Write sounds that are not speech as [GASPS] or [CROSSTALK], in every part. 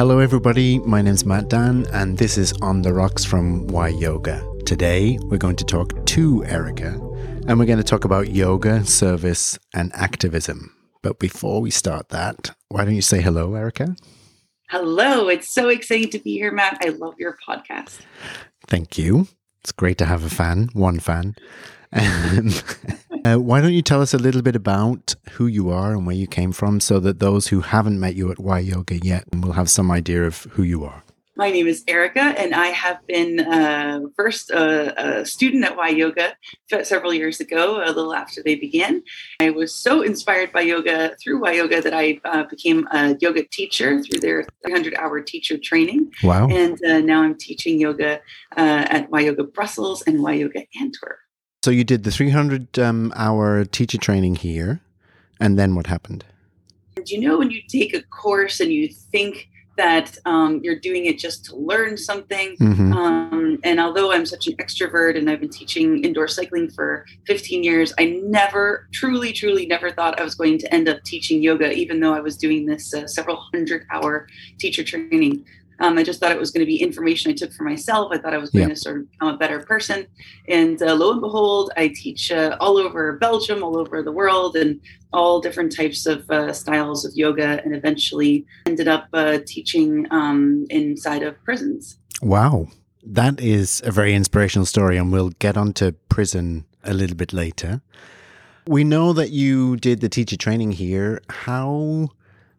Hello, everybody. My name's Matt Dan, and this is On the Rocks from Y Yoga. Today, we're going to talk to Erica, and we're going to talk about yoga, service, and activism. But before we start that, why don't you say hello, Erica? Hello. It's so exciting to be here, Matt. I love your podcast. Thank you. It's great to have a fan, one fan. [LAUGHS] Um, uh, why don't you tell us a little bit about who you are and where you came from so that those who haven't met you at Y Yoga yet will have some idea of who you are? My name is Erica, and I have been uh, first a, a, student at Y Yoga several years ago, a little after they began. I was so inspired by yoga through Y Yoga that I uh, became a yoga teacher through their 300 hour teacher training. Wow. And uh, now I'm teaching yoga uh, at Y Yoga Brussels and Y Yoga Antwerp. So you did the 300 um, hour teacher training here, and then what happened? And you know, when you take a course and you think that um, you're doing it just to learn something. Mm-hmm. Um, and although I'm such an extrovert and I've been teaching indoor cycling for 15 years, I never, truly, truly never thought I was going to end up teaching yoga, even though I was doing this uh, several hundred hour teacher training. Um, I just thought it was going to be information I took for myself. I thought I was going to sort of become a better person. And uh, lo and behold, I teach uh, all over Belgium, all over the world, and all different types of uh, styles of yoga, and eventually ended up uh, teaching um, inside of prisons. Wow. That is a very inspirational story, and we'll get onto prison a little bit later. We know that you did the teacher training here. How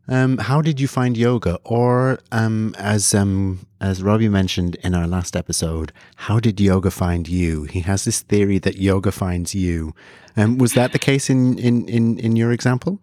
um, how did you find yoga? Or um, as um, as Robbie mentioned in our last episode, how did yoga find you? He has this theory that yoga finds you. Um, was that the case in, in, in, in your example?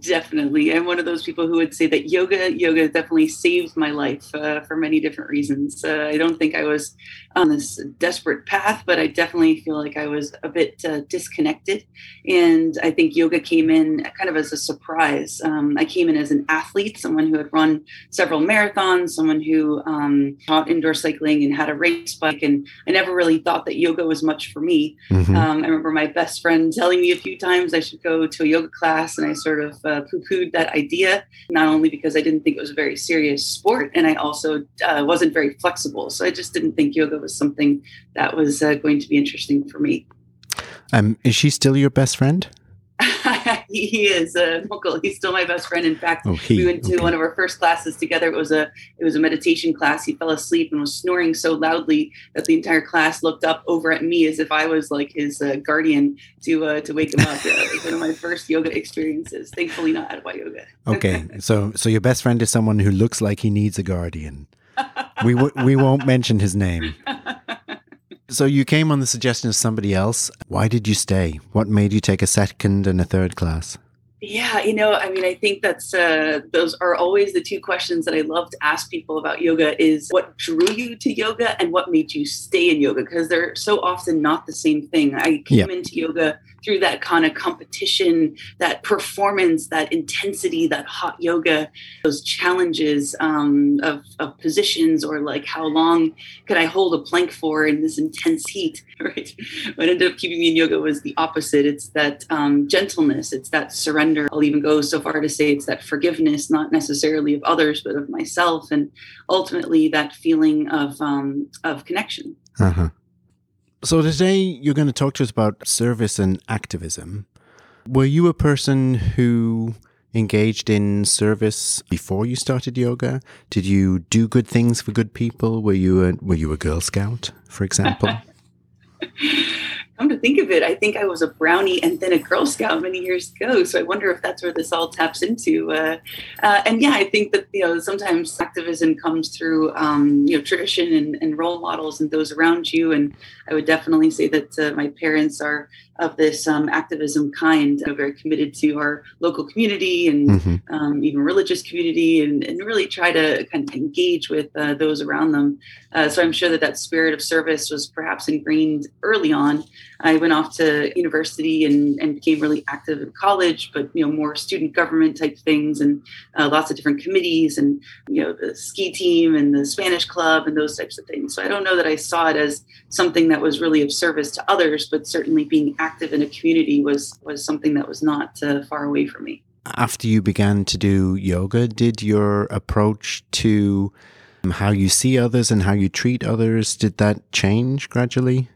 Definitely. I'm one of those people who would say that yoga, yoga definitely saved my life uh, for many different reasons. Uh, I don't think I was on this desperate path, but I definitely feel like I was a bit uh, disconnected. And I think yoga came in kind of as a surprise. Um, I came in as an athlete, someone who had run several marathons, someone who um, taught indoor cycling and had a race bike. And I never really thought that yoga was much for me. Mm-hmm. Um, I remember my best friend telling me a few times I should go to a yoga class, and I sort of uh, poo pooed that idea, not only because I didn't think it was a very serious sport, and I also uh, wasn't very flexible. So I just didn't think yoga was something that was uh, going to be interesting for me. Um, is she still your best friend? [LAUGHS] he is uh, Mukul. He's still my best friend. In fact, oh, we went to okay. one of our first classes together. It was a it was a meditation class. He fell asleep and was snoring so loudly that the entire class looked up over at me as if I was like his uh, guardian to uh, to wake him up. it was one of my first yoga experiences. Thankfully, not at yoga. okay, [LAUGHS] so so your best friend is someone who looks like he needs a guardian. We w- we won't mention his name. [LAUGHS] So you came on the suggestion of somebody else. Why did you stay? What made you take a second and a third class? Yeah, you know, I mean, I think that's uh, those are always the two questions that I love to ask people about yoga: is what drew you to yoga and what made you stay in yoga? Because they're so often not the same thing. I came into yoga through that kind of competition, that performance, that intensity, that hot yoga, those challenges um, of, of positions, or like how long could I hold a plank for in this intense heat? [LAUGHS] Right. What ended up keeping me in yoga was the opposite. It's that um, gentleness. It's that surrender. I'll even go so far to say it's that forgiveness, not necessarily of others, but of myself, and ultimately that feeling of um, of connection. Uh-huh. So today you're going to talk to us about service and activism. Were you a person who engaged in service before you started yoga? Did you do good things for good people? Were you a were you a Girl Scout, for example? [LAUGHS] [LAUGHS] come to think of it, I think I was a brownie and then a Girl Scout many years ago. So I wonder if that's where this all taps into. Uh, uh, and yeah, I think that you know sometimes activism comes through um, you know tradition and, and, role models and those around you. And I would definitely say that uh, my parents are of this um, activism kind, uh, very committed to our local community and mm-hmm. um, even religious community, and, and, really try to kind of engage with uh, those around them. Uh, so I'm sure that that spirit of service was perhaps ingrained early on. I went off to university and, and became really active in college, but you know more student government type things and uh, lots of different committees and you know the ski team and the Spanish club and those types of things. So I don't know that I saw it as something that was really of service to others, but certainly being active in a community was was something that was not uh, far away from me. after you began to do yoga, did your approach to how you see others and how you treat others, did that change gradually?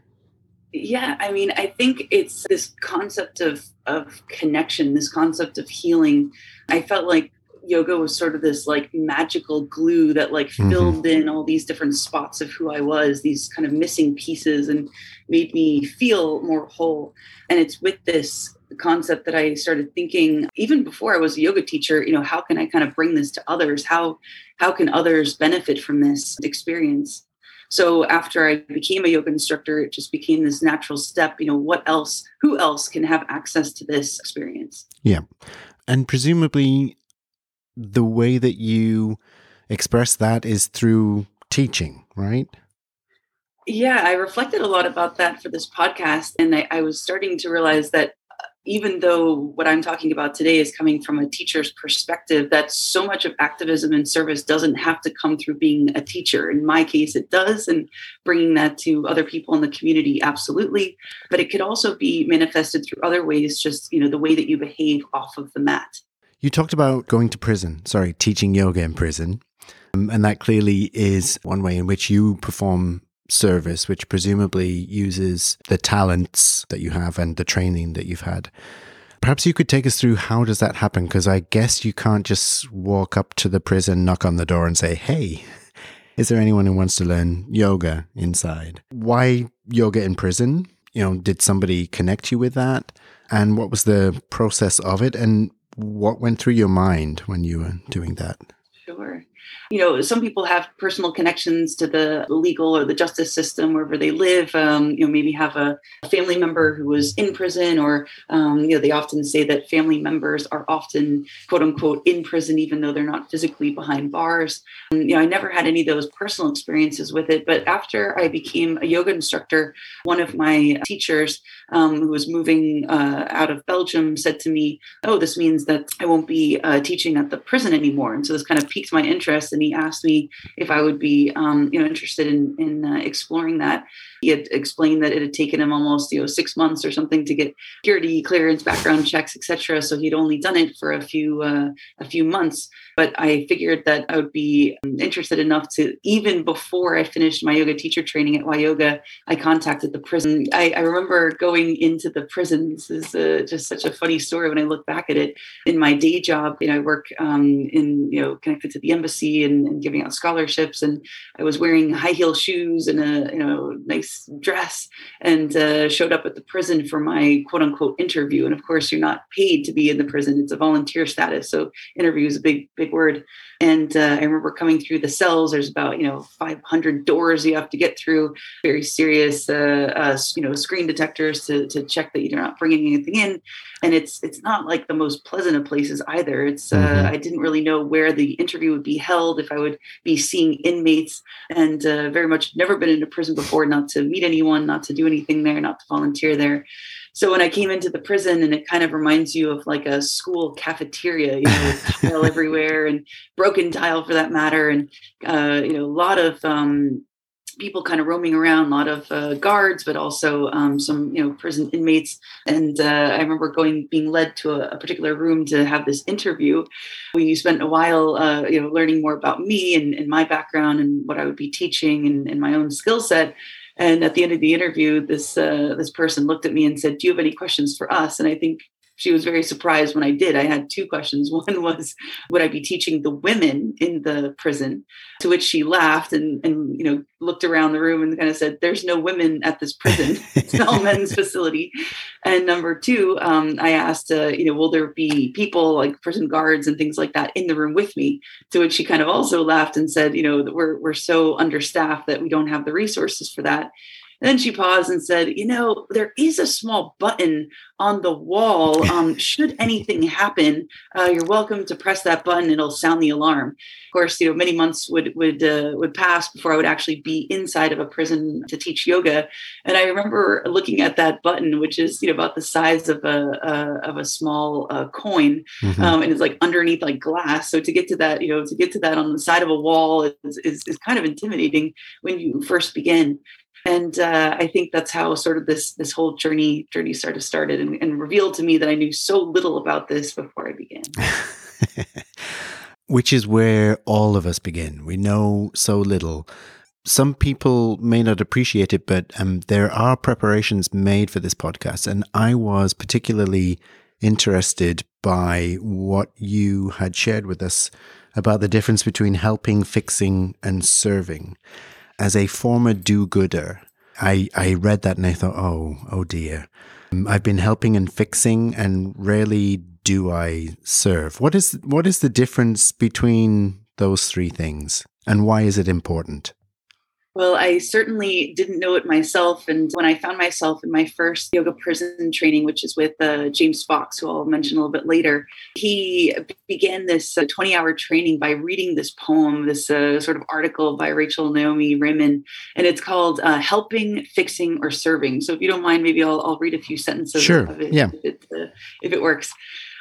Yeah, I mean, I think it's this concept of of connection, this concept of healing. I felt like yoga was sort of this like magical glue that like mm-hmm. filled in all these different spots of who I was, these kind of missing pieces, and made me feel more whole. And it's with this concept that I started thinking even before I was a yoga teacher, you know, how can I kind of bring this to others? How how can others benefit from this experience? So after I became a yoga instructor, it just became this natural step, you know, what else, who else can have access to this experience? Yeah. And presumably the way that you express that is through teaching, right? Yeah, I reflected a lot about that for this podcast. And I, I, was starting to realize that uh, even though what I'm talking about today is coming from a teacher's perspective, that so much of activism and service doesn't have to come through being a teacher. In my case, it does, and bringing that to other people in the community, absolutely. But it could also be manifested through other ways, just you know, the way that you behave off of the mat. You talked about going to prison, sorry, teaching yoga in prison. Um, and that clearly is one way in which you perform service, which presumably uses the talents that you have and the training that you've had. Perhaps you could take us through how does that happen? Because I guess you can't just walk up to the prison, knock on the door, and say, "Hey, is there anyone who wants to learn yoga inside?" Why yoga in prison? You know, did somebody connect you with that? And what was the process of it? And what went through your mind when you were doing that? Sure you know, some people have personal connections to the legal or the justice system wherever they live. Um, you know, maybe have a, family member who was in prison, or um, you know, they often say that family members are often quote unquote in prison, even though they're not physically behind bars. And, you know, I never had any of those personal experiences with it, but after I became a yoga instructor, one of my teachers um, who was moving uh, out of Belgium said to me, "Oh, this means that I won't be uh, teaching at the prison anymore." And so this kind of piqued my interest and he asked me if I would be, um, you know, interested in in uh, exploring that. He had explained that it had taken him almost, you know, six months or something to get security clearance, background checks, etc. So he'd only done it for a few uh, a few months. But I figured that I would be um, interested enough to, even before I finished my yoga teacher training at Y Yoga, I contacted the prison. I, I remember going into the prison. This is uh, just such a funny story when I look back at it. In my day job, you know, I work um, in, you know, connected to the embassy and, and giving out scholarships. And I was wearing high heel shoes and a, you know, nice dress and uh, showed up at the prison for my quote unquote interview. And of course, you're not paid to be in the prison. It's a volunteer status. So interview is a big, big word. And uh, I remember coming through the cells. There's about you know 500 doors you have to get through. Very serious, uh, uh, you know, screen detectors to to check that you're not bringing anything in. And it's it's not like the most pleasant of places either. It's uh, mm-hmm. I didn't really know where the interview would be held, if I would be seeing inmates, and uh, very much never been in a prison before. Not to meet anyone, not to do anything there, not to volunteer there. So when I came into the prison, and it kind of reminds you of like a school cafeteria, you know, [LAUGHS] tile everywhere and broken tile for that matter, and uh, you know, a lot of um, people kind of roaming around, a lot of uh, guards, but also um, some you know prison inmates. And uh, I remember going being led to a, a, particular room to have this interview. We spent a while uh, you know learning more about me and, and, my background and what I would be teaching and, and my own skill set. And at the end of the interview, this uh, this person looked at me and said, "Do you have any questions for us?" And I think she was very surprised when I did. I had two questions. [LAUGHS] One was, would I be teaching the women in the prison? To which she laughed and, and you know looked around the room and kind of said, "There's no women at this prison. it's all men's [LAUGHS] facility." And number two, um, I asked, uh, you know, will there be people like prison guards and things like that in the room with me? To which she kind of also laughed and said, you know, we're we're so understaffed that we don't have the resources for that. And then she paused and said, You know, there is a small button on the wall. [LAUGHS] Um, should anything happen, uh, you're welcome to press that button. It'll sound the alarm. Of course, you know, many months would would uh, would pass before I would actually be inside of a prison to teach yoga. And I remember looking at that button, which is you know about the size of a uh, of a small uh, coin, mm-hmm. um, and it's like underneath like glass. So to get to that, you know, to get to that on the side of a wall is, is, is kind of intimidating when you first begin. And uh, I think that's how sort of this this whole journey journey started started and, and revealed to me that I knew so little about this before I began. [LAUGHS] Which is where all of us begin. We know so little. Some people may not appreciate it, but um, there are preparations made for this podcast, and I was particularly interested by what you had shared with us about the difference between helping, fixing, and serving as a former do-gooder, I, I read that and I thought, oh, oh dear. Um, I've been helping and fixing and rarely do I serve. What is what is the difference between those three things and why is it important? Well, I certainly didn't know it myself. And when I found myself in my first yoga prison training, which is with uh, James Fox, who I'll mention a little bit later, he began this 20 uh, hour training by reading this poem, this uh, sort of article by Rachel Naomi Remen. And it's called uh, Helping, Fixing, or Serving. So if you don't mind, maybe I'll, I'll read a few sentences sure. of it yeah. if, it, uh, if it works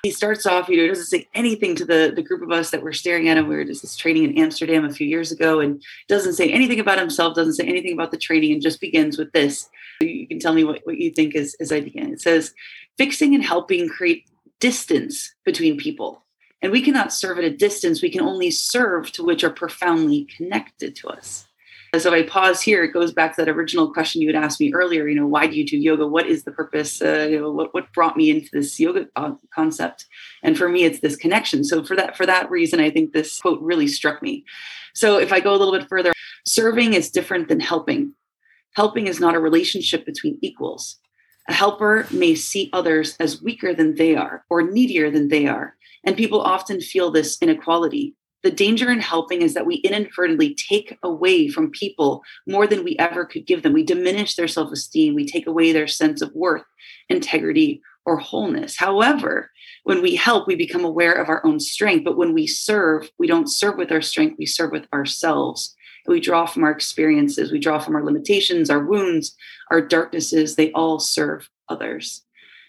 he starts off, you know, doesn't say anything to the, the group of us that were staring at him. We were just this training in Amsterdam a few years ago and doesn't say anything about himself, doesn't say anything about the training, and just begins with this. You can tell me what, what you think as, as I begin. It says, fixing and helping create distance between people. And we cannot serve at a distance. We can only serve to which are profoundly connected to us. So I pause here. It goes back to that original question you had asked me earlier. You know, why do you do yoga? What is the purpose? Uh, you know, what what brought me into this yoga uh, concept? And for me, it's this connection. So for that for that reason, I think this quote really struck me. So if I go a little bit further, serving is different than helping. Helping is not a relationship between equals. A helper may see others as weaker than they are or needier than they are, and people often feel this inequality the danger in helping is that we inadvertently take away from people more than we ever could give them. We diminish their self esteem, we take away their sense of worth, integrity, or wholeness. However, when we help, we become aware of our own strength. But when we serve, we don't serve with our strength, we serve with ourselves. We draw from our experiences, we draw from our limitations, our wounds, our darknesses. They all serve others.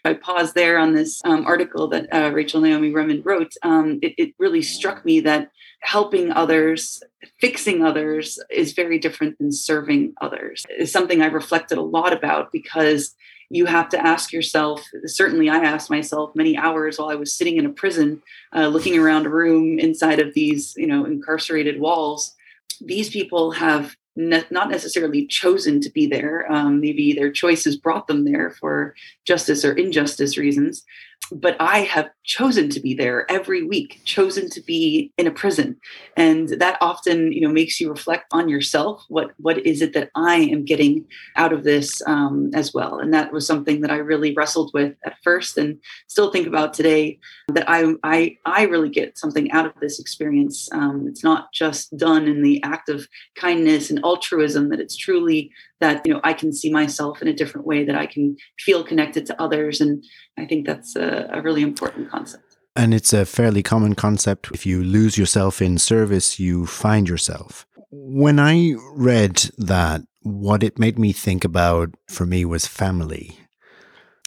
I pause there on this um, article that uh, Rachel Naomi Remen wrote, um, it, it really struck me that helping others, fixing others is very different than serving others. It's something I reflected a lot about because you have to ask yourself certainly i asked myself many hours while i was sitting in a prison uh, looking around a room inside of these you know incarcerated walls these people have ne- not necessarily chosen to be there um, maybe their choices brought them there for justice or injustice reasons but I have chosen to be there every week, chosen to be in a prison. And that often, you know, makes you reflect on yourself. What what is it that I am getting out of this um, as well? And that was something that I really wrestled with at first and still think about today that I I I really get something out of this experience. Um, it's not just done in the act of kindness and altruism, that it's truly that you know I can see myself in a different way, that I can feel connected to others. And I think that's a, really important concept. And it's a fairly common concept. If you lose yourself in service, you find yourself. When I read that, what it made me think about for me was family.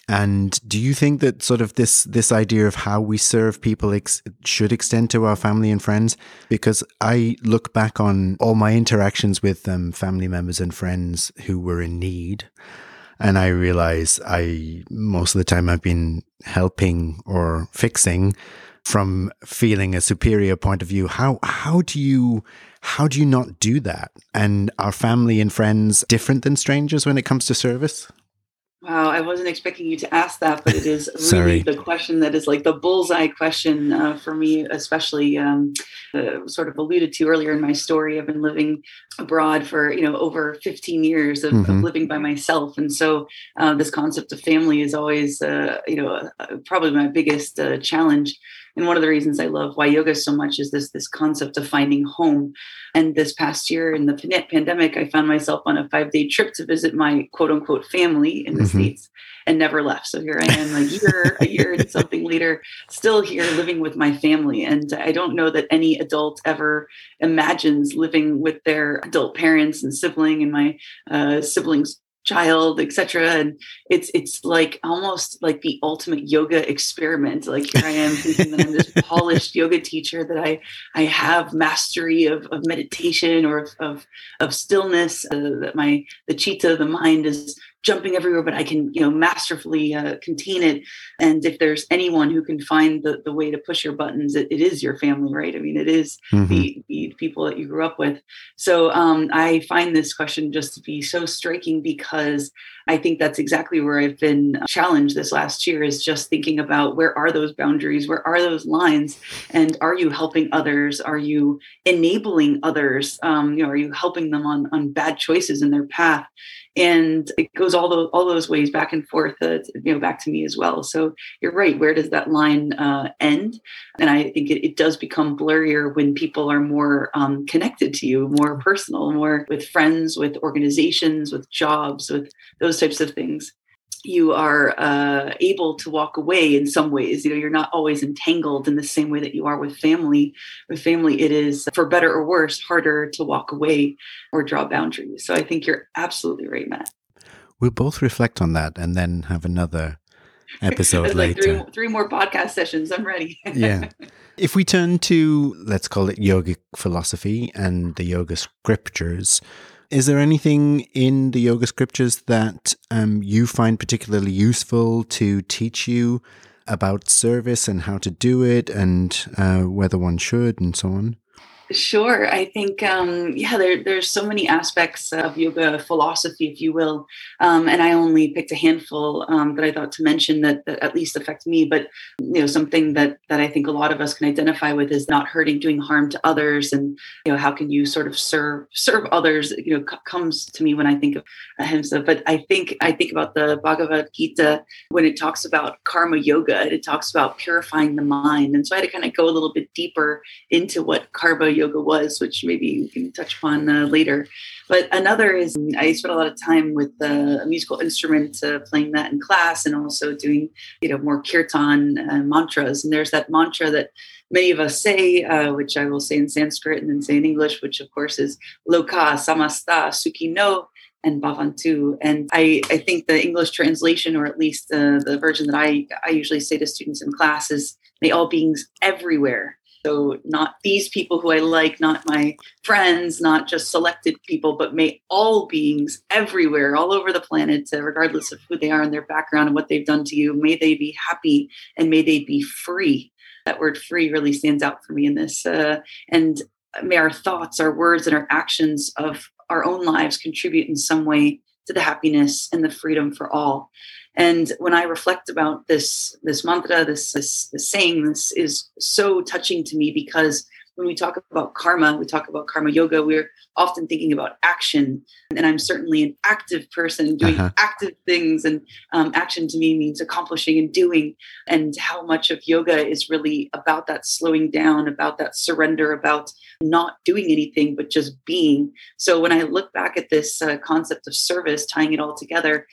And do you think that sort of this this idea of how we serve people ex- should extend to our family and friends? Because I look back on all my interactions with um, family members and friends who were in need, and I realize I most of the time I've been helping or fixing from feeling a superior point of view. How how do you how do you not do that? And are family and friends different than strangers when it comes to service? Wow, I wasn't expecting you to ask that, but it is really the question that is like the bullseye question uh, for me, especially um, uh, sort of alluded to earlier in my story. I've been living abroad for you know over 15 years of, mm-hmm. of living by myself, and so uh, this concept of family is always uh, you know uh, probably my biggest uh, challenge. And one of the reasons I love Y Yoga so much is this this concept of finding home. And this past year in the pandemic, I found myself on a five day trip to visit my quote unquote family in the mm-hmm. states and never left. So here I am a year, a year and something later, still here living with my family. And I don't know that any adult ever imagines living with their adult parents and sibling and my uh, siblings child, etc. And it's it's like almost like the ultimate yoga experiment. Like here I am thinking that I'm this [LAUGHS] polished yoga teacher, that I I have mastery of, of meditation or of of, of stillness, uh, that my the chitta, the mind is jumping everywhere, but I can, you know, masterfully uh, contain it. And if there's anyone who can find the, the way to push your buttons, it, it is your family, right? I mean, it is mm-hmm. the, the, people that you grew up with. So um, I find this question just to be so striking because I think that's exactly where I've been challenged this last year is just thinking about where are those boundaries? Where are those lines? And are you helping others? Are you enabling others? Um, you know, are you helping them on, on bad choices in their path? And it goes all those all those ways back and forth uh, you know back to me as well. So you're right where does that line uh, end? And i think it, it, does become blurrier when people are more um, connected to you more personal more with friends with organizations with jobs with those types of things you are uh, able to walk away in some ways. You know you're not always entangled in the same way that you are with family. With family it is for better or worse harder to walk away or draw boundaries. So i think you're absolutely right matt. We'll both reflect on that and then have another episode [LAUGHS] like later. three, three more podcast sessions. I'm ready. [LAUGHS] Yeah. If we turn to let's call it yogic philosophy and the yoga scriptures is there anything in the yoga scriptures that um, you find particularly useful to teach you about service and how to do it and uh, whether one should and so on? Sure. I think, um, yeah, there, there's so many aspects of yoga philosophy, if you will. Um, and I only picked a handful um, that I thought to mention that, that at least affect me. But, you know, something that, that I think a lot of us can identify with is not hurting, doing harm to others. And, you know, how can you sort of serve, serve others, you know, c- comes to me when I think of ahimsa. But I think, I think about the Bhagavad Gita when it talks about karma yoga, it talks about purifying the mind. And so I had to kind of go a little bit deeper into what karma yoga was, which maybe we can touch upon uh, later. But another is I spent a lot of time with uh, a musical instrument, uh, playing that in class, and also doing you know more kirtan uh, mantras. And there's that mantra that many of us say, uh, which I will say in Sanskrit and then say in English, which of course is Loka Samasta and Bhavantu. And I, I think the English translation, or at least the, the version that I, I usually say to students in class, is may all beings everywhere so, not these people who I like, not my friends, not just selected people, but may all beings everywhere, all over the planet, uh, regardless of who they are and their background and what they've done to you, may they be happy and may they be free. That word free really stands out for me in this. Uh, and may our thoughts, our words, and our actions of our own lives contribute in some way to the happiness and the freedom for all. And when I reflect about this this mantra, this, this this saying, this is so touching to me because when we talk about karma, we talk about karma yoga, we're often thinking about action. And I'm certainly an active person doing uh-huh. active things. And um, action to me means accomplishing and doing. And how much of yoga is really about that slowing down, about that surrender, about not doing anything, but just being. So when I look back at this uh, concept of service, tying it all together,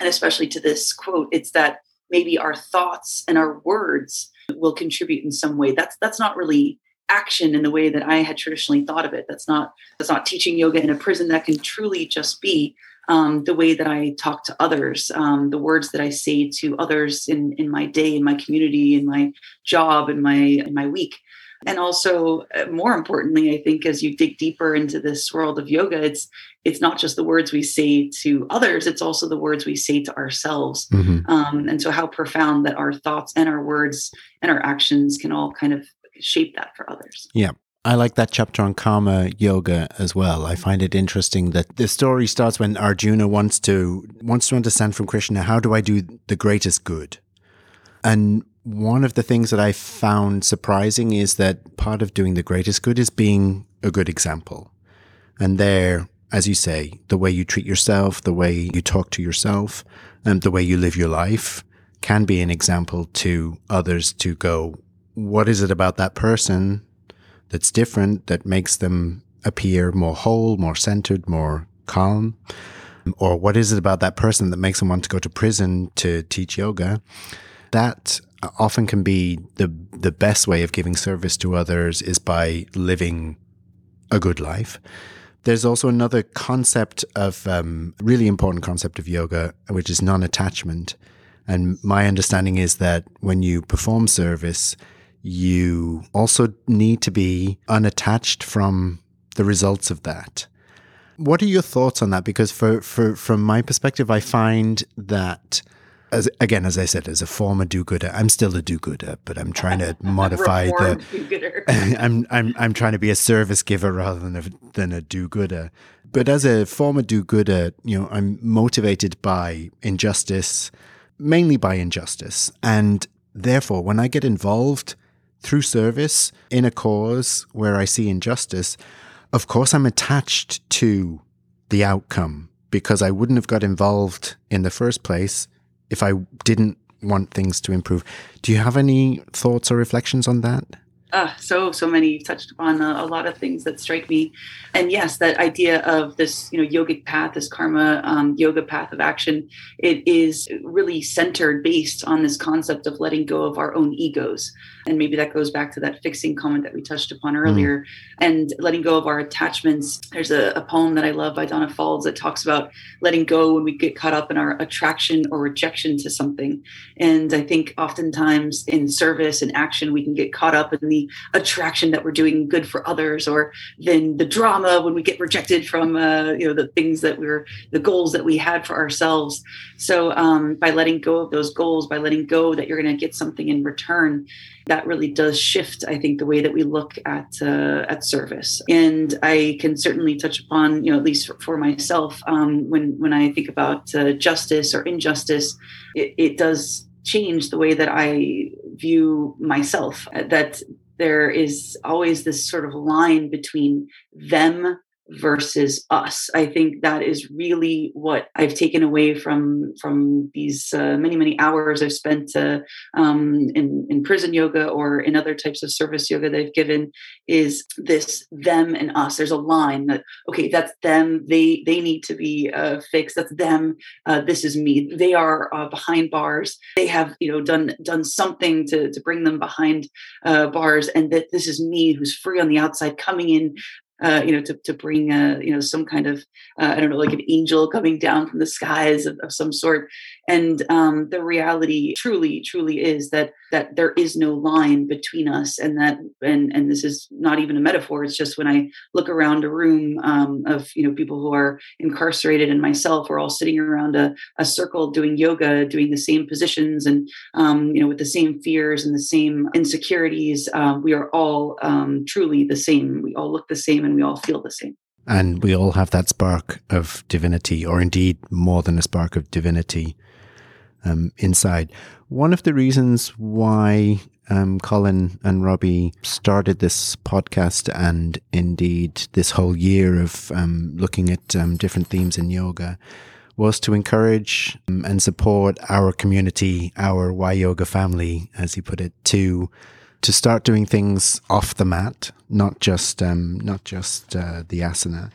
and especially to this quote, it's that maybe our thoughts and our words will contribute in some way. That's that's not really action in the way that I had traditionally thought of it. That's not that's not teaching yoga in a prison. That can truly just be um, the way that I talk to others, um, the words that I say to others in in my day, in my community, in my job, in my in my week. And also, uh, more importantly, I think as you dig deeper into this world of yoga, it's it's not just the words we say to others; it's also the words we say to ourselves. Mm-hmm. Um, and so, how profound that our thoughts and our words and our actions can all kind of shape that for others. Yeah. I like that chapter on karma yoga as well. I find it interesting that the story starts when Arjuna wants to wants to understand from Krishna how do I do the greatest good? And one of the things that I found surprising is that part of doing the greatest good is being a good example. And there, as you say, the way you treat yourself, the way you talk to yourself, and the way you live your life can be an example to others to go, what is it about that person that's different that makes them appear more whole, more centered, more calm? Or what is it about that person that makes them want to go to prison to teach yoga? That often can be the the best way of giving service to others is by living a good life. there's also another concept of um, really important concept of yoga, which is non-attachment. And my understanding is that when you perform service, you also need to be unattached from the results of that. What are your thoughts on that? Because for, for from my perspective, I find that as again, as I said, as a former do-gooder, I'm still a do-gooder, but I'm trying to [LAUGHS] modify the. [LAUGHS] I'm I'm I'm trying to be a service giver rather than a than a do-gooder. But as a former do-gooder, you know, I'm motivated by injustice, mainly by injustice, and therefore, when I get involved through service in a cause where I see injustice, of course, I'm attached to the outcome because I wouldn't have got involved in the first place if I didn't want things to improve. Do you have any thoughts or reflections on that? Uh, so so many you've touched upon a, a, lot of things that strike me and yes that idea of this you know yogic path this karma um, yoga path of action it is really centered based on this concept of letting go of our own egos and maybe that goes back to that fixing comment that we touched upon mm. earlier mm. and letting go of our attachments there's a, a, poem that i love by Danna Faulds that talks about letting go when we get caught up in our attraction or rejection to something and i think oftentimes in service and action we can get caught up in the attraction that we're doing good for others or then the drama when we get rejected from uh, you know the things that we're the goals that we had for ourselves so um, by letting go of those goals by letting go that you're going to get something in return that really does shift i think the way that we look at uh, at service. And i can certainly touch upon you know at least for, for myself um, when when i think about uh, justice or injustice it, it does change the way that i view myself that there is always this sort of line between them versus us. I think that is really what i've taken away from from these uh, many many hours i've spent uh, um, in in prison yoga or in other types of service yoga that i've given is this them and us. There's a line that okay that's them. They they need to be uh, fixed. That's them. Uh, this is me. They are uh, behind bars. They have you know done done something to to bring them behind uh, bars and that this is me who's free on the outside coming in uh, you know, to, to bring, you know, some kind of, uh, I don't know, like an angel coming down from the skies of, of some sort. And um, the reality truly, truly is that that there is no line between us, and that, and and this is not even a metaphor. It's just when I look around a room um, of you know people who are incarcerated and myself, we're all sitting around a, a circle doing yoga, doing the same positions, and um, you know with the same fears and the same insecurities. Uh, we are all um, truly the same. We all look the same and we all feel the same. And we all have that spark of divinity, or indeed more than a spark of divinity um, inside. One of the reasons why um, Colin and Robbie started this podcast and indeed this whole year of um, looking at um, different themes in yoga was to encourage um, and support our community, our Y Yoga family, as he put it, to to start doing things off the mat, not just um, not just uh, the asana.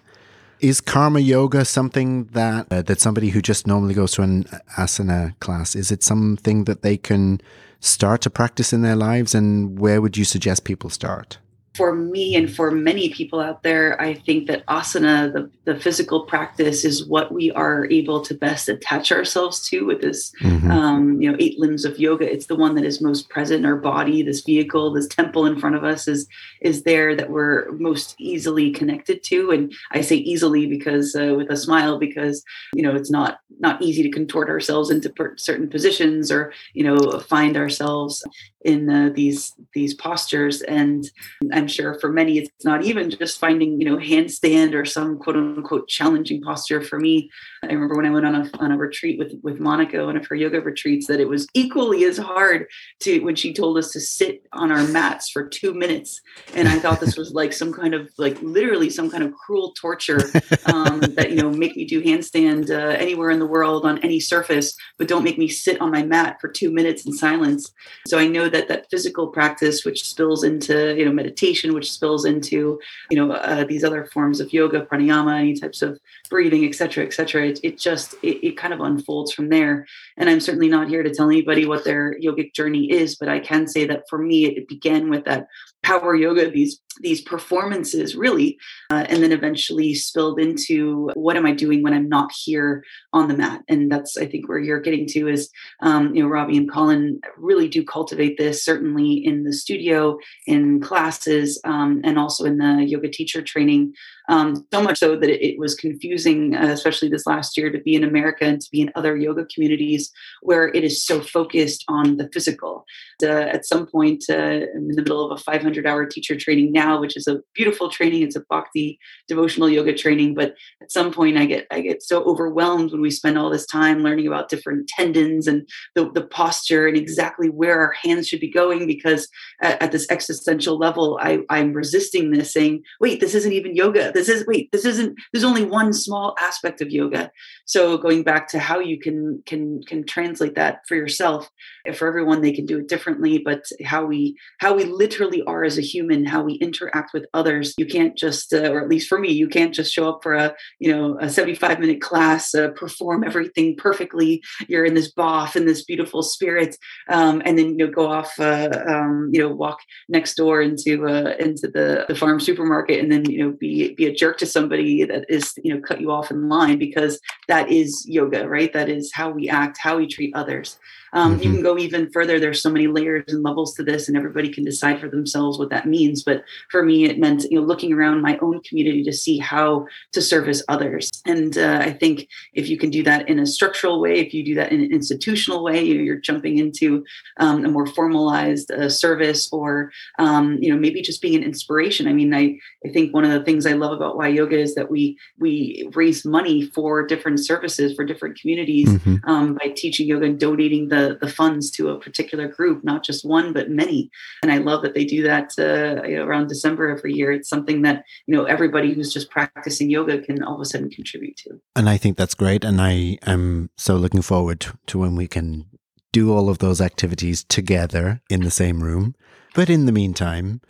Is karma yoga something that uh, that somebody who just normally goes to an asana class is it something that they can start to practice in their lives, and where would you suggest people start? For me and for many people out there, I think that asana, the, the physical practice, is what we are able to best attach ourselves to with this, mm-hmm. um, you know, eight limbs of yoga. It's the one that is most present in our body. This vehicle, this temple in front of us, is is there that we're most easily connected to. And I say easily because uh, with a smile, because you know it's not not easy to contort ourselves into per- certain positions or you know find ourselves in uh, these these postures and i'm sure for many it's not even just finding you know handstand or some quote unquote challenging posture. For me i remember when i went on a, on a retreat with with monica one of her yoga retreats that it was equally as hard to when she told us to sit on our mats for two minutes. And i thought this was [LAUGHS] like some kind of like literally some kind of cruel torture um, that you know make me do handstand uh, anywhere in the world on any surface but don't make me sit on my mat for two minutes in silence. So i know that that physical practice, which spills into you know meditation, which spills into you know uh, these other forms of yoga, pranayama, any types of breathing, et cetera, et cetera. It, it just it, it kind of unfolds from there. And I'm certainly not here to tell anybody what their yogic journey is, but I can say that for me, it began with that power yoga, these these performances really uh, and then eventually spilled into what am i doing when i'm not here on the mat? And that's i think where you're getting to is um, you know robbie and colin really do cultivate this certainly in the studio in classes um, and also in the yoga teacher training um, so much so that it, was confusing uh, especially this last year to be in america and to be in other yoga communities where it is so focused on the physical. Uh, at some point uh, in the middle of a 500 hour teacher training now which is a beautiful training. It's a bhakti devotional yoga training. But at some point I get I get so overwhelmed when we spend all this time learning about different tendons and the, the posture and exactly where our hands should be going because at, at this existential level I, I'm resisting this saying, wait, this isn't even yoga. This is wait, this isn't there's only one small aspect of yoga. So going back to how you can can can translate that for yourself, if for everyone they can do it differently, but how we how we literally are as a human, how we interact with others. You can't just, uh, or at least for me, you can't just show up for a, you know, a 75 minute class, uh, perform everything perfectly. You're in this boff in this beautiful spirit, um, and then you know go off, uh, um, you know, walk next door into uh, into the, the farm supermarket, and then you know be be a jerk to somebody that is you know cut you off in line because that is yoga, right? That is how we act, how we treat others. Um, mm-hmm. You can go even further. There's so many layers and levels to this, and everybody can decide for themselves what that means. But for me, it meant you know looking around my own community to see how to service others. And uh, I think if you can do that in a structural way, if you do that in an institutional way, you know, you're jumping into um, a more formalized uh, service, or um, you know maybe just being an inspiration. I mean, I I think one of the things I love about Y Yoga is that we we raise money for different services for different communities mm-hmm. um, by teaching yoga and donating the the, funds to a particular group, not just one, but many. And I love that they do that uh, you know, around December every year. It's something that, you know, everybody who's just practicing yoga can all of a sudden contribute to. And I think that's great. And I am so looking forward to when we can do all of those activities together in the same room. But in the meantime,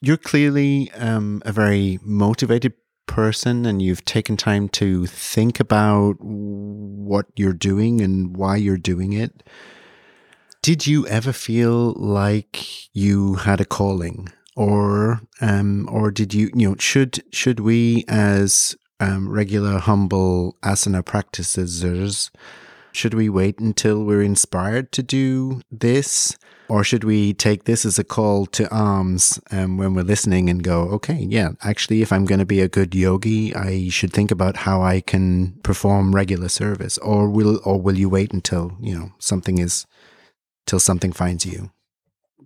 you're clearly um, a very motivated person and you've taken time to think about what you're doing and why you're doing it. Did you ever feel like you had a calling, or um, or did you you know should should we as um, regular humble asana practitioners should we wait until we're inspired to do this? Or should we take this as a call to arms um, when we're listening and go, okay, yeah, actually, if I'm going to be a good yogi, I should think about how I can perform regular service. Or will, or will you wait until, you know, something is till something finds you.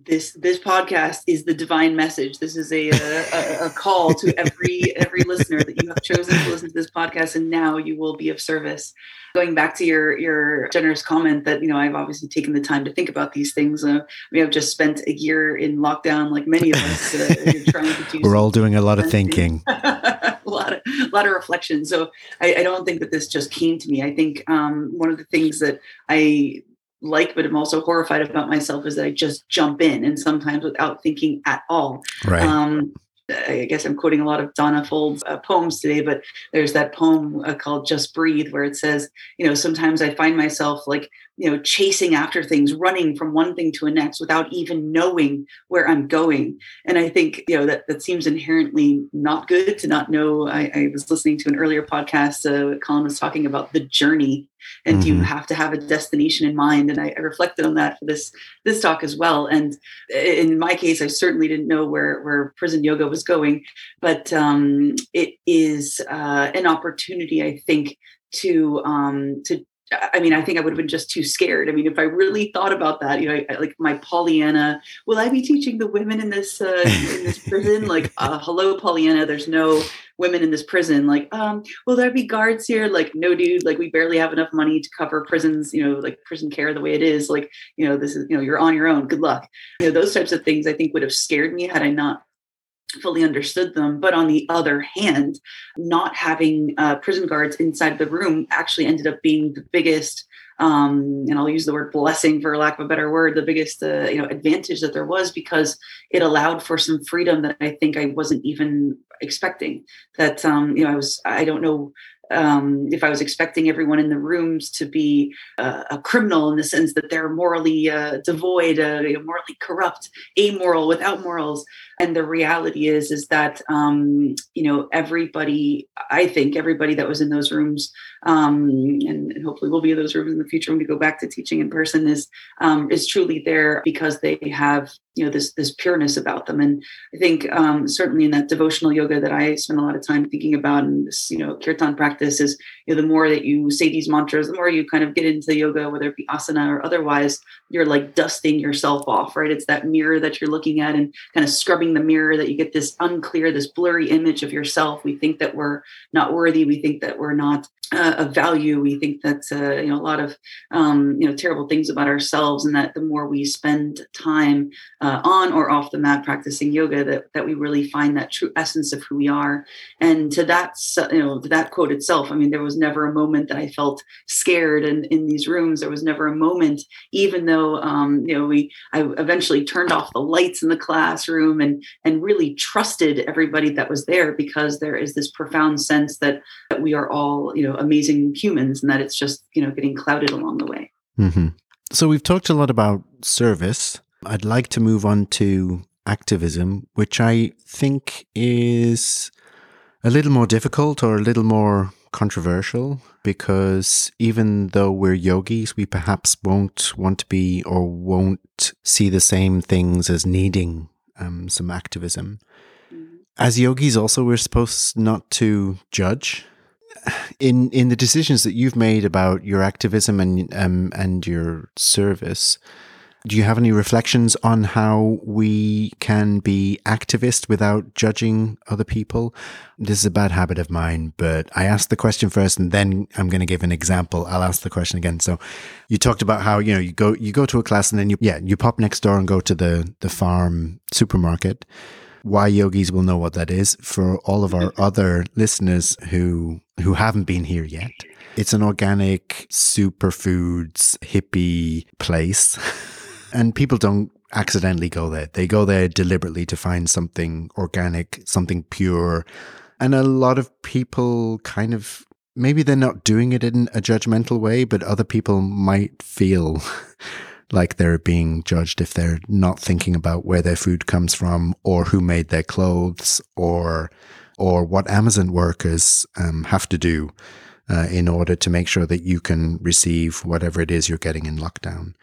This this podcast is the divine message. This is a a, a call to every every listener that you have chosen to listen to this podcast and now you will be of service. Going back to your your generous comment that you know i've obviously taken the time to think about these things. Uh, i mean i've just spent a year in lockdown like many of us uh, [LAUGHS] trying to do we're all doing a lot of thinking. [LAUGHS] A lot of a lot of reflection. So I, I, don't think that this just came to me. I think um, one of the things that i like, but I'm also horrified about myself is that I just jump in and sometimes without thinking at all. Right. Um, I guess I'm quoting a lot of Danna Faulds' uh, poems today, but there's that poem uh, called Just Breathe where it says, you know, sometimes I find myself like you know chasing after things running from one thing to the next without even knowing where i'm going. And i think you know that that seems inherently not good to not know. I, I was listening to an earlier podcast uh, colin was talking about the journey and mm-hmm. you have to have a destination in mind? And I, I, reflected on that for this this talk as well. And in my case i certainly didn't know where where prison yoga was going but um, it is uh, an opportunity i think to um, to I mean, I think I would have been just too scared. I mean, if I really thought about that, you know, I, like my Pollyanna, will I be teaching the women in this uh, in this [LAUGHS] prison? like, uh, hello, Pollyanna. There's no women in this prison. Like, um, will there be guards here? Like, no, dude. Like, we barely have enough money to cover prisons. You know, like prison care the way it is. Like, you know, this is you know, you're on your own. Good luck. You know, those types of things I think would have scared me had I not fully understood them. But on the other hand, not having uh, prison guards inside the room actually ended up being the biggest. Um, and I'll use the word blessing for lack of a better word, the biggest uh, you know advantage that there was because it allowed for some freedom that I think I wasn't even expecting. That um, you know I was I don't know um, if I was expecting everyone in the rooms to be uh, a criminal in the sense that they're morally uh, devoid, uh, morally corrupt, amoral, without morals, and the reality is is that um, you know everybody i think everybody that was in those rooms um, and, hopefully we'll be in those rooms in the future when we go back to teaching in person is um, is truly there because they have you know this this pureness about them. And i think um, certainly in that devotional yoga that i spend a lot of time thinking about and this you know kirtan practice is you know the more that you say these mantras the more you kind of get into yoga whether it be asana or otherwise you're like dusting yourself off right? It's that mirror that you're looking at and kind of scrubbing the mirror that you get this unclear this blurry image of yourself. We think that we're not worthy. We think that we're not uh, of value. We think that's uh, you know a lot of um, you know terrible things about ourselves, and that the more we spend time uh, on or off the mat practicing yoga, that that we really find that true essence of who we are. And to that you know to that quote itself, I mean, there was never a moment that I felt scared in in these rooms. There was never a moment, even though um, you know we I eventually turned off the lights in the classroom and and really trusted everybody that was there because there is this profound sense that that we are all you know amazing humans and that it's just you know getting clouded along the way mm-hmm. so we've talked a lot about service i'd like to move on to activism which i think is a little more difficult or a little more controversial because even though we're yogis, we perhaps won't want to be or won't see the same things as needing um, some activism. Mm-hmm. As yogis, also, we're supposed not to judge in in the decisions that you've made about your activism and um, and your service, do you have any reflections on how we can be activist without judging other people? This is a bad habit of mine, but I asked the question first and then I'm going to give an example. I'll ask the question again. So you talked about how, you know, you go you go to a class and then you yeah, you pop next door and go to the the farm supermarket why yogis will know what that is. For all of our mm-hmm. other listeners who who haven't been here yet, it's an organic superfoods hippie place, [LAUGHS] and people don't accidentally go there. They go there deliberately to find something organic, something pure. And a lot of people kind of maybe they're not doing it in a judgmental way, but other people might feel [LAUGHS] like they're being judged if they're not thinking about where their food comes from or who made their clothes or or what Amazon workers um, have to do uh, in order to make sure that you can receive whatever it is you're getting in lockdown.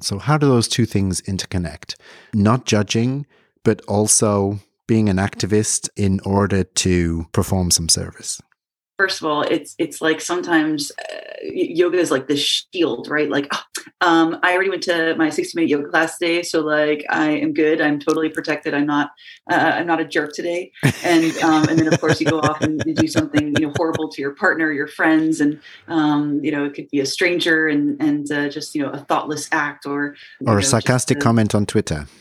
So, how do those two things interconnect? Not judging, but also being an activist in order to perform some service first of all it's it's like sometimes uh, yoga is like this shield right? Like oh, [GASPS] um, i already went to my 60 minute yoga class today so like i am good. I'm totally protected. I'm not uh, i'm not a jerk today. And um, and then of course you go off and you do something you know horrible to your partner your friends and um, you know it could be a stranger and and uh, just you know a thoughtless act or or know, a sarcastic comment on twitter. [LAUGHS]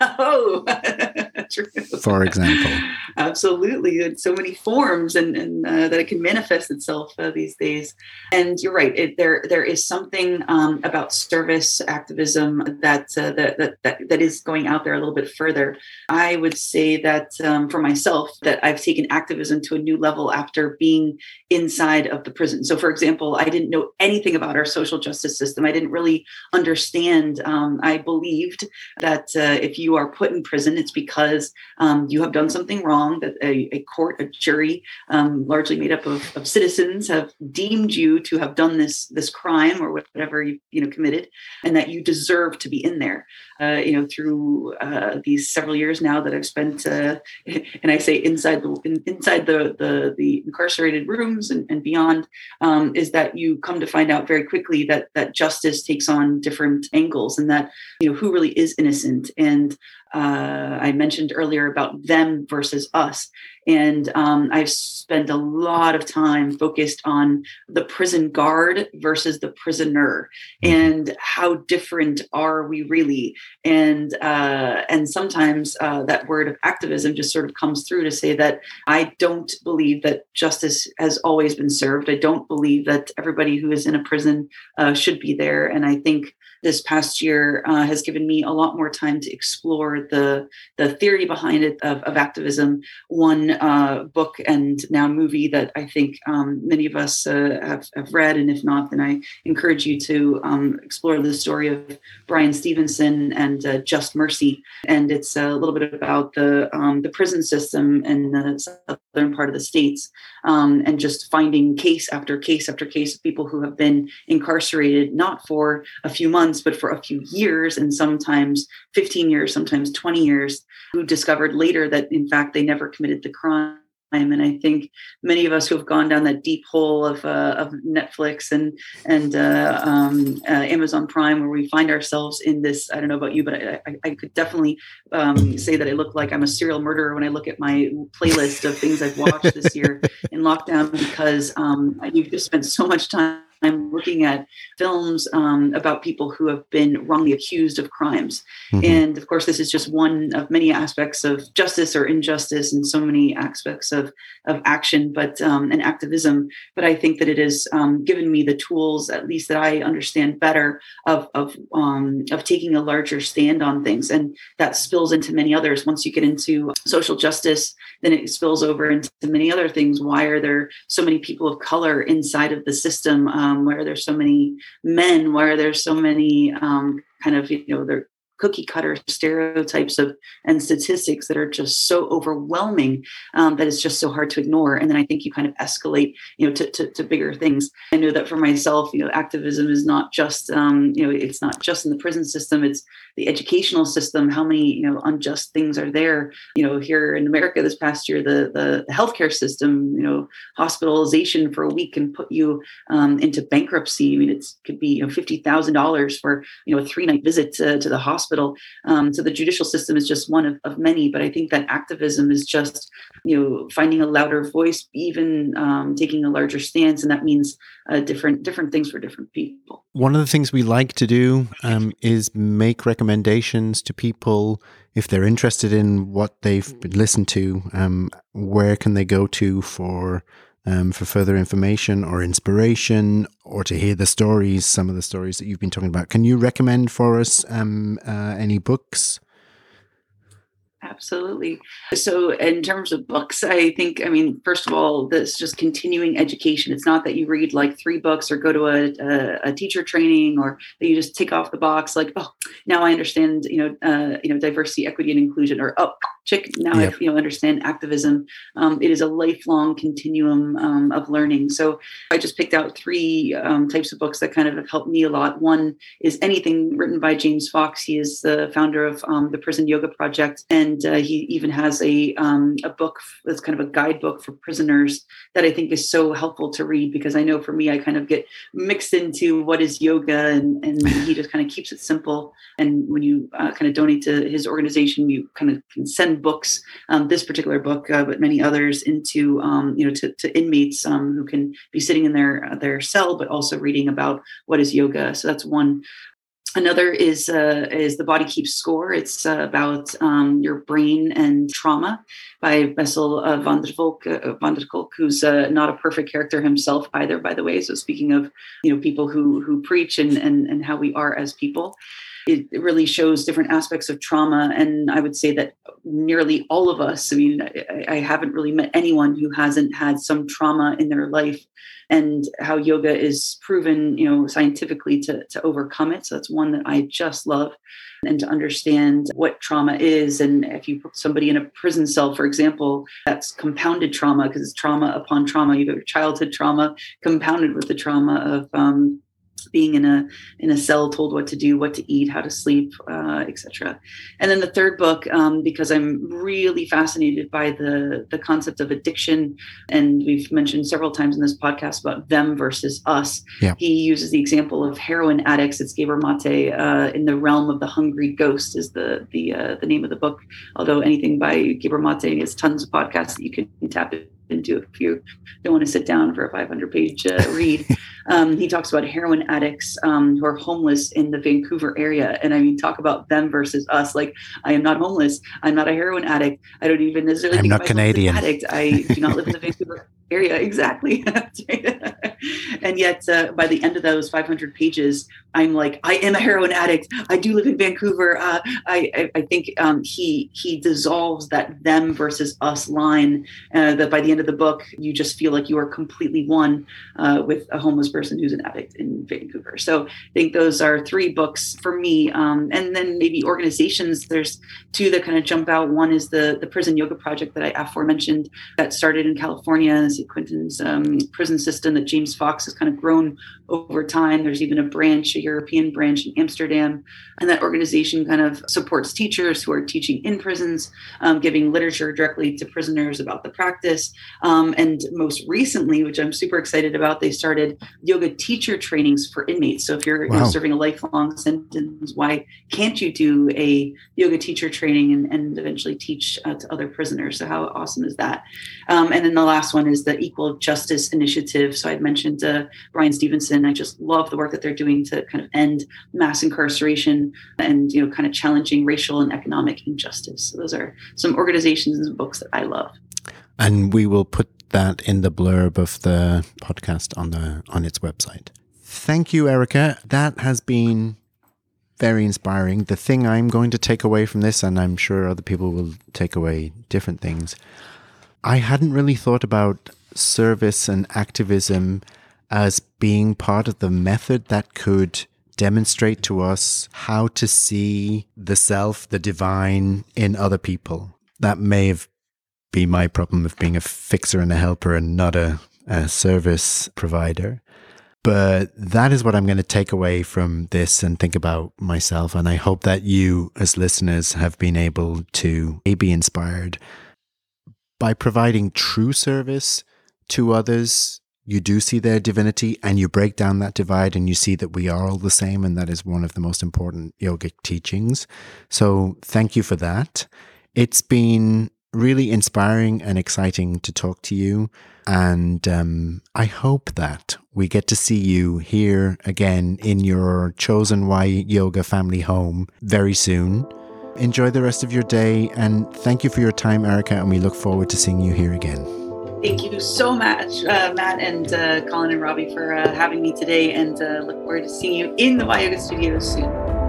Oh, [LAUGHS] true. For example, absolutely, in so many forms, and, and uh, that it can manifest itself uh, these days. And you're right. It, there, there is something um, about service activism that, uh, that, that that that is going out there a little bit further. I would say that um, for myself, that I've taken activism to a new level after being inside of the prison. So, for example, I didn't know anything about our social justice system. I didn't really understand. Um, I believed that uh, if you are put in prison, it's because um, you have done something wrong, that a, a court, a jury, um, largely made up of, of, citizens, have deemed you to have done this, this crime or whatever you, you know, committed, and that you deserve to be in there. Uh, you know, through uh, these several years now that I've spent, uh, [LAUGHS] and I say inside the in, inside the, the, the incarcerated rooms and, and beyond, um, is that you come to find out very quickly that that justice takes on different angles, and that you know who really is innocent and uh, I mentioned earlier about them versus us. And um, I've spent a lot of time focused on the prison guard versus the prisoner mm-hmm. and how different are we really? And uh, and sometimes uh, that word of activism just sort of comes through to say that I don't believe that justice has always been served. I don't believe that everybody who is in a prison uh, should be there. And I think this past year uh, has given me a lot more time to explore the the theory behind it of, of activism. One uh, book and now movie that I think um, many of us uh, have, have read, and if not, then I encourage you to um, explore the story of Bryan Stevenson and uh, Just Mercy. And it's a little bit about the um, the prison system in the southern part of the states, um, and just finding case after case after case of people who have been incarcerated not for a few months, but for a few years, and sometimes 15 years, sometimes 20 years, who discovered later that in fact they never committed the crime and I think many of us who have gone down that deep hole of, uh, of Netflix and and uh, um, uh, Amazon Prime, where we find ourselves in this. I don't know about you, but I, I, I could definitely um, say that I look like I'm a serial murderer when I look at my playlist of things I've watched this year [LAUGHS] in lockdown because um, you've just spent so much time I'm looking at films um, about people who have been wrongly accused of crimes. Mm-hmm. And of course, this is just one of many aspects of justice or injustice and so many aspects of, of action but um, and activism. But I think that it has um, given me the tools, at least that I understand better, of, of, um, of taking a larger stand on things. And that spills into many others. Once you get into social justice, then it spills over into many other things. Why are there so many people of color inside of the system? Um, why are there so many men? Why are there so many um, kind of, you know, they're cookie cutter stereotypes of and statistics that are just so overwhelming um, that it's just so hard to ignore. And then i think you kind of escalate you know to, to, to bigger things. I know that for myself you know activism is not just um, you know it's not just in the prison system it's the educational system how many you know unjust things are there. You know here in america this past year the the, healthcare system you know hospitalization for a week can put you um, into bankruptcy. I mean it could be you know $50000 for you know a three night visit to, to the hospital hospital. Um, so the judicial system is just one of, of, many, but I think that activism is just, you know, finding a louder voice, even um, taking a larger stance, and that means uh, different different things for different people. One of the things we like to do um, is make recommendations to people if they're interested in what they've listened to. Um, where can they go to for um, for further information or inspiration or to hear the stories, some of the stories that you've been talking about. Can you recommend for us um, uh, any books? Absolutely. So, in terms of books, I think, I mean, first of all, this just continuing education. It's not that you read like three books or go to a, a, a teacher training or that you just tick off the box like, oh, now I understand, you know, uh, you know, diversity, equity, and inclusion, or oh, chick, now yep. I you know understand activism. Um, it is a lifelong continuum um, of learning. So, I just picked out three um, types of books that kind of have helped me a lot. One is anything written by James Fox. He is the founder of um, the Prison Yoga Project and uh, he even has a um, a book that's kind of a guidebook for prisoners that I think is so helpful to read because I know for me I kind of get mixed into what is yoga and and [LAUGHS] he just kind of keeps it simple. And when you uh, kind of donate to his organization, you kind of can send books, um, this particular book, uh, but many others, into um, you know to, to inmates um, who can be sitting in their their cell, but also reading about what is yoga. So that's one Another is uh, is the body keeps score. It's uh, about um, your brain and trauma by Bessel uh, van der Kolk, uh, van der Kolk who's uh, not a perfect character himself either, by the way. So speaking of you know people who who preach and and, and how we are as people, it really shows different aspects of trauma. And I would say that nearly all of us, I mean, I, I haven't really met anyone who hasn't had some trauma in their life and how yoga is proven, you know, scientifically to, to overcome it. So that's one that I just love and to understand what trauma is. And if you put somebody in a prison cell, for example, that's compounded trauma because it's trauma upon trauma. You have childhood trauma compounded with the trauma of um, being in a in a cell told what to do what to eat how to sleep uh, etc and then the third book um, because i'm really fascinated by the the concept of addiction and we've mentioned several times in this podcast about them versus us. Yeah. he uses the example of heroin addicts. It's Gabor Mate uh, in the realm of the hungry ghost is the the uh, the name of the book. Although anything by Gabor Mate has tons of podcasts that you can tap into if you don't want to sit down for a 500 page uh, read [LAUGHS] um, he talks about heroin addicts um, who are homeless in the Vancouver area. And I mean, talk about them versus us. Like, I am not homeless. I'm not a heroin addict. I don't even necessarily. I'm not Canadian. Addict. I do not live in the Vancouver area. [LAUGHS] Exactly. [LAUGHS] [LAUGHS] and yet uh, by the end of those 500 pages, I'm like, I am a heroin addict. I do live in Vancouver. Uh, I, I, I think um, he he dissolves that them versus us line. Uh, that by the end of the book, you just feel like you are completely one uh, with a homeless person who's an addict in Vancouver. So I think those are three books for me. Um, and then maybe organizations. There's two that kind of jump out. One is the the prison yoga project that I aforementioned that started in California, Quentin's um, prison system that James Fox has kind of grown over time. There's even a branch, a European branch in Amsterdam, and that organization kind of supports teachers who are teaching in prisons, um, giving literature directly to prisoners about the practice. Um, and most recently, which I'm super excited about, they started yoga teacher trainings for inmates. So if you're, wow. serving a lifelong sentence, why can't you do a yoga teacher training and, and eventually teach uh, to other prisoners? So how awesome is that? Um, and then the last one is the Equal Justice Initiative. So I'd mentioned uh, Bryan Stevenson. I just love the work that they're doing to kind of end mass incarceration and you know kind of challenging racial and economic injustice. So those are some organizations and books that I love. And we will put that in the blurb of the podcast on the on its website. Thank you, Erica. That has been very inspiring. The thing I'm going to take away from this, and I'm sure other people will take away different things. I hadn't really thought about service and activism as being part of the method that could demonstrate to us how to see the self, the divine in other people. That may have been my problem of being a fixer and a helper and not a, a service provider. But that is what I'm going to take away from this and think about myself. And I hope that you, as listeners, have been able to be inspired by providing true service to others you do see their divinity and you break down that divide and you see that we are all the same. And that is one of the most important yogic teachings. So thank you for that. It's been really inspiring and exciting to talk to you. And um, I hope that we get to see you here again in your chosen Y Yoga family home very soon. Enjoy the rest of your day and thank you for your time, Erica. And we look forward to seeing you here again. Thank you so much, uh, Matt and uh, Colin and Robbie, for uh, having me today, and uh, look forward to seeing you in the Yoga Studios soon.